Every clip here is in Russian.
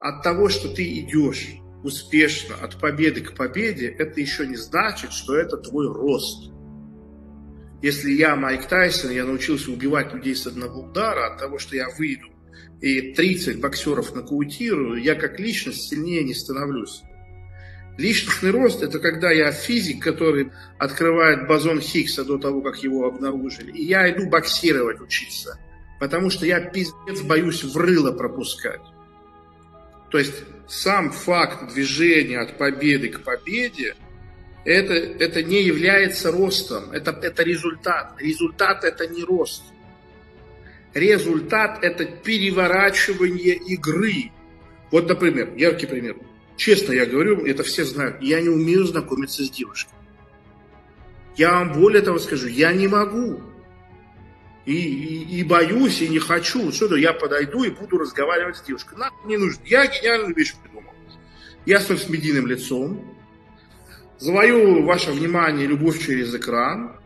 от того, что ты идешь успешно от победы к победе, это еще не значит, что это твой рост. Если я Майк Тайсон, я научился убивать людей с одного удара, от того, что я выйду и 30 боксеров нокаутирую, я как личность сильнее не становлюсь. Личностный рост – это когда я физик, который открывает бозон Хиггса до того, как его обнаружили. И я иду боксировать учиться, потому что я пиздец боюсь в рыло пропускать. То есть сам факт движения от победы к победе это, это не является ростом, это, это результат. Результат это не рост. Результат это переворачивание игры. Вот, например, яркий пример. Честно я говорю, это все знают, я не умею знакомиться с девушкой. Я вам более того скажу, я не могу. И, и, и боюсь, и не хочу. Что-то я подойду и буду разговаривать с девушкой. На, не нужно. Я гениальную вещь придумал. Я стою с медийным лицом, завоевываю ваше внимание любовь через экран.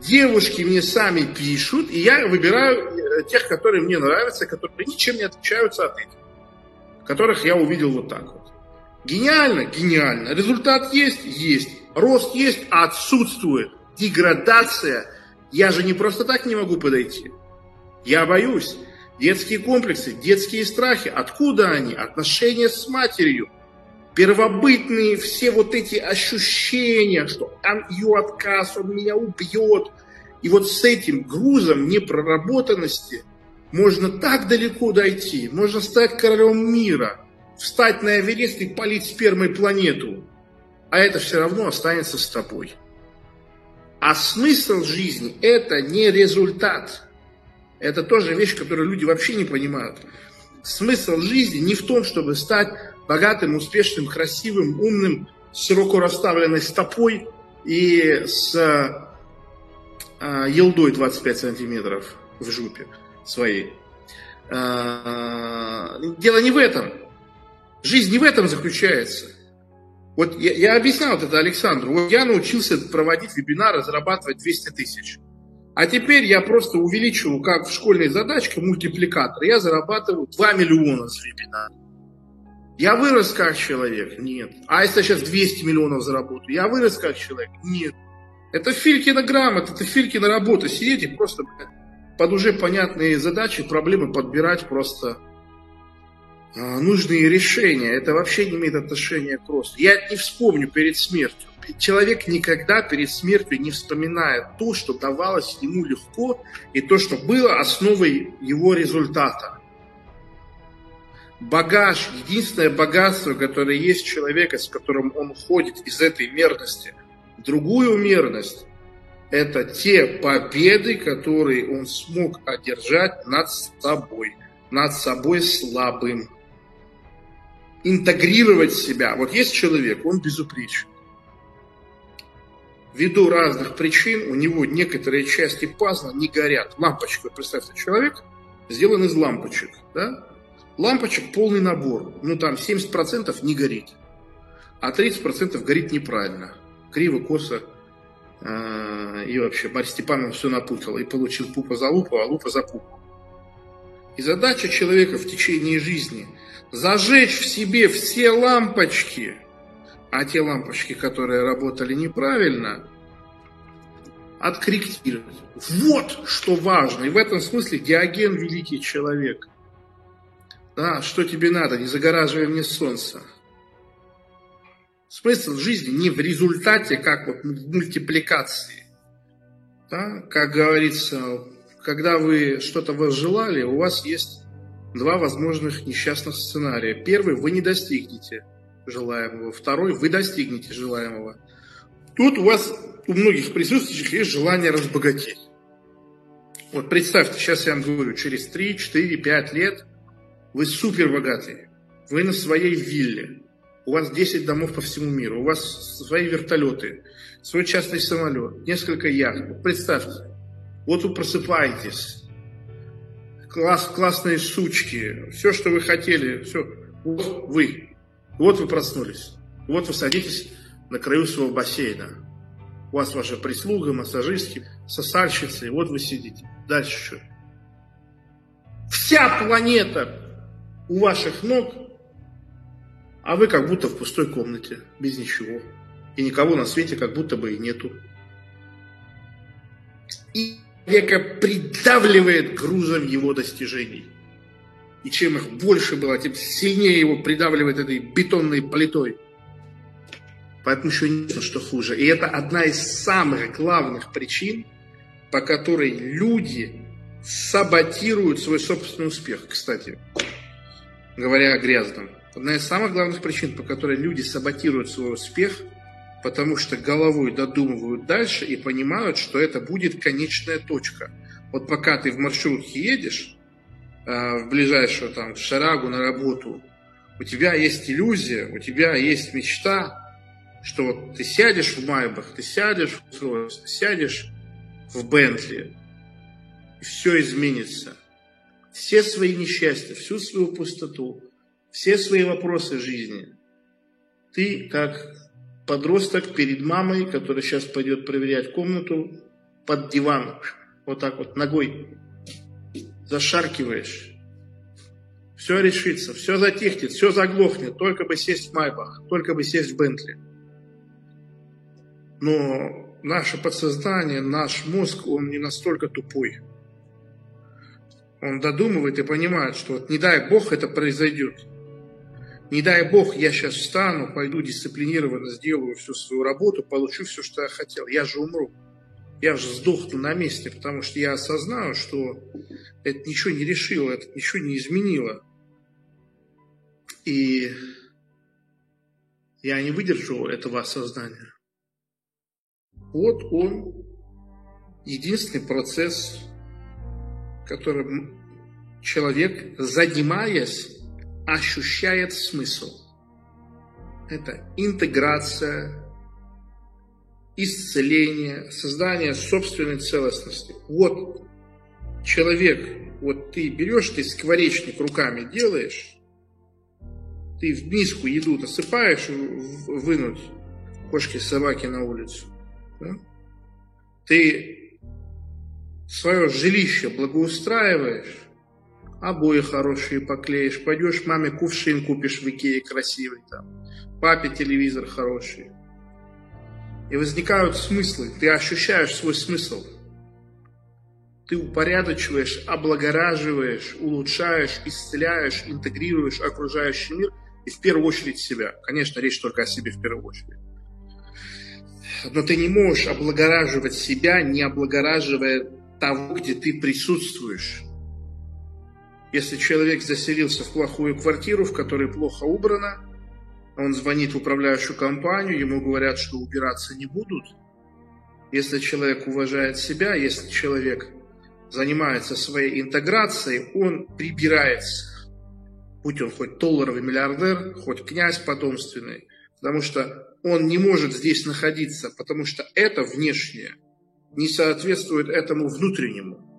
Девушки мне сами пишут, и я выбираю э, тех, которые мне нравятся, которые ничем не отличаются от этих, которых я увидел вот так вот. Гениально? Гениально. Результат есть? Есть. Рост есть? Отсутствует. Деградация. Я же не просто так не могу подойти. Я боюсь. Детские комплексы, детские страхи. Откуда они? Отношения с матерью первобытные все вот эти ощущения, что он ее отказ, он меня убьет. И вот с этим грузом непроработанности можно так далеко дойти, можно стать королем мира, встать на Эверест и полить спермой планету, а это все равно останется с тобой. А смысл жизни – это не результат. Это тоже вещь, которую люди вообще не понимают. Смысл жизни не в том, чтобы стать богатым, успешным, красивым, умным, с широко расставленной стопой и с э, елдой 25 сантиметров в жопе своей. Э, дело не в этом. Жизнь не в этом заключается. Вот я, я объяснял это Александру. Вот я научился проводить вебинары, зарабатывать 200 тысяч. А теперь я просто увеличиваю, как в школьной задачке, мультипликатор. Я зарабатываю 2 миллиона с вебинара. Я вырос как человек? Нет. А если я сейчас 200 миллионов заработаю? Я вырос как человек? Нет. Это Филькина грамота, это Филькина работа. Сидеть и просто под уже понятные задачи, проблемы подбирать просто нужные решения. Это вообще не имеет отношения к росту. Я не вспомню перед смертью. Человек никогда перед смертью не вспоминает то, что давалось ему легко, и то, что было основой его результата багаж, единственное богатство, которое есть у человека, с которым он уходит из этой мерности другую мерность, это те победы, которые он смог одержать над собой, над собой слабым. Интегрировать себя. Вот есть человек, он безупречен. Ввиду разных причин у него некоторые части пазла не горят. Лампочка, представьте, человек сделан из лампочек, да? Лампочек полный набор. Ну, там 70% не горит. А 30% горит неправильно. Криво, косо. А, и вообще, Марья Степановна все напутала. И получил пупа за лупу, а лупа за пупу. И задача человека в течение жизни – зажечь в себе все лампочки, а те лампочки, которые работали неправильно, откорректировать. Вот что важно. И в этом смысле Диоген – великий человек – да, что тебе надо, не загораживай мне солнце. Смысл жизни не в результате, как вот в мультипликации. Да? Как говорится, когда вы что-то возжелали, у вас есть два возможных несчастных сценария. Первый, вы не достигнете желаемого. Второй, вы достигнете желаемого. Тут у вас, у многих присутствующих есть желание разбогатеть. Вот представьте, сейчас я вам говорю, через 3, 4, 5 лет – вы супер богатые. Вы на своей вилле. У вас 10 домов по всему миру. У вас свои вертолеты, свой частный самолет, несколько яхт. Представьте, вот вы просыпаетесь. Класс, классные сучки. Все, что вы хотели. Все. Вот вы. Вот вы проснулись. Вот вы садитесь на краю своего бассейна. У вас ваша прислуга, массажистки, сосальщицы. И вот вы сидите. Дальше что? Вся планета у ваших ног, а вы как будто в пустой комнате, без ничего. И никого на свете как будто бы и нету. И века придавливает грузом его достижений. И чем их больше было, тем сильнее его придавливает этой бетонной плитой. Поэтому еще не ясно, что хуже. И это одна из самых главных причин, по которой люди саботируют свой собственный успех, кстати, говоря о грязном. Одна из самых главных причин, по которой люди саботируют свой успех, потому что головой додумывают дальше и понимают, что это будет конечная точка. Вот пока ты в маршрутке едешь, э, в ближайшую там шарагу на работу, у тебя есть иллюзия, у тебя есть мечта, что вот ты сядешь в Майбах, ты сядешь в Rolls, ты сядешь в Бентли, и все изменится. Все свои несчастья, всю свою пустоту, все свои вопросы жизни. Ты, как подросток перед мамой, которая сейчас пойдет проверять комнату, под диван, вот так вот ногой зашаркиваешь. Все решится, все затихнет, все заглохнет, только бы сесть в Майбах, только бы сесть в Бентли. Но наше подсознание, наш мозг, он не настолько тупой. Он додумывает и понимает, что вот не дай Бог это произойдет. Не дай Бог, я сейчас встану, пойду дисциплинированно сделаю всю свою работу, получу все, что я хотел. Я же умру. Я же сдохну на месте, потому что я осознаю, что это ничего не решило, это ничего не изменило. И я не выдержу этого осознания. Вот он, единственный процесс, которым человек, занимаясь, ощущает смысл. Это интеграция, исцеление, создание собственной целостности. Вот человек, вот ты берешь, ты скворечник руками делаешь, ты в миску еду насыпаешь, вынуть кошки, собаки на улицу. Да? Ты свое жилище благоустраиваешь, обои хорошие поклеишь, пойдешь маме кувшин купишь в Икее красивый там, папе телевизор хороший. И возникают смыслы, ты ощущаешь свой смысл. Ты упорядочиваешь, облагораживаешь, улучшаешь, исцеляешь, интегрируешь окружающий мир и в первую очередь себя. Конечно, речь только о себе в первую очередь. Но ты не можешь облагораживать себя, не облагораживая того, где ты присутствуешь. Если человек заселился в плохую квартиру, в которой плохо убрано, он звонит в управляющую компанию, ему говорят, что убираться не будут. Если человек уважает себя, если человек занимается своей интеграцией, он прибирается. Будь он хоть долларовый миллиардер, хоть князь потомственный. Потому что он не может здесь находиться, потому что это внешнее не соответствует этому внутреннему.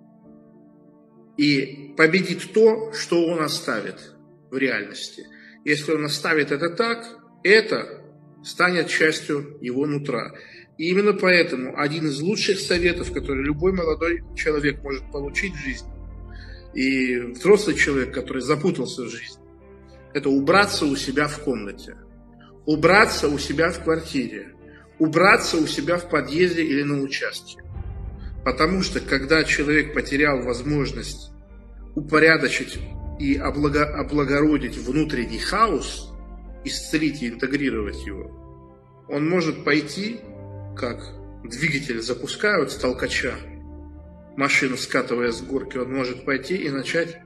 И победит то, что он оставит в реальности. Если он оставит это так, это станет частью его нутра. И именно поэтому один из лучших советов, который любой молодой человек может получить в жизни, и взрослый человек, который запутался в жизни, это убраться у себя в комнате – убраться у себя в квартире, убраться у себя в подъезде или на участке. Потому что когда человек потерял возможность упорядочить и облага облагородить внутренний хаос, исцелить и интегрировать его, он может пойти, как двигатель запускают с толкача, машину скатывая с горки, он может пойти и начать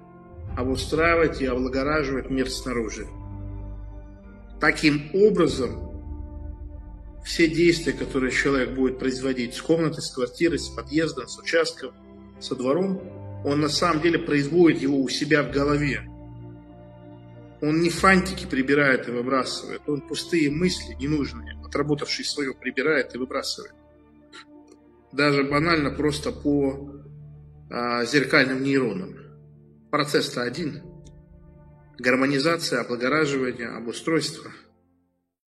обустраивать и облагораживать мир снаружи. Таким образом, все действия, которые человек будет производить с комнатой, с квартирой, с подъездом, с участком, со двором, он на самом деле производит его у себя в голове. Он не фантики прибирает и выбрасывает, он пустые мысли, ненужные, отработавшие свое, прибирает и выбрасывает. Даже банально просто по а, зеркальным нейронам. Процесс-то один – гармонизация, облагораживание, обустройство –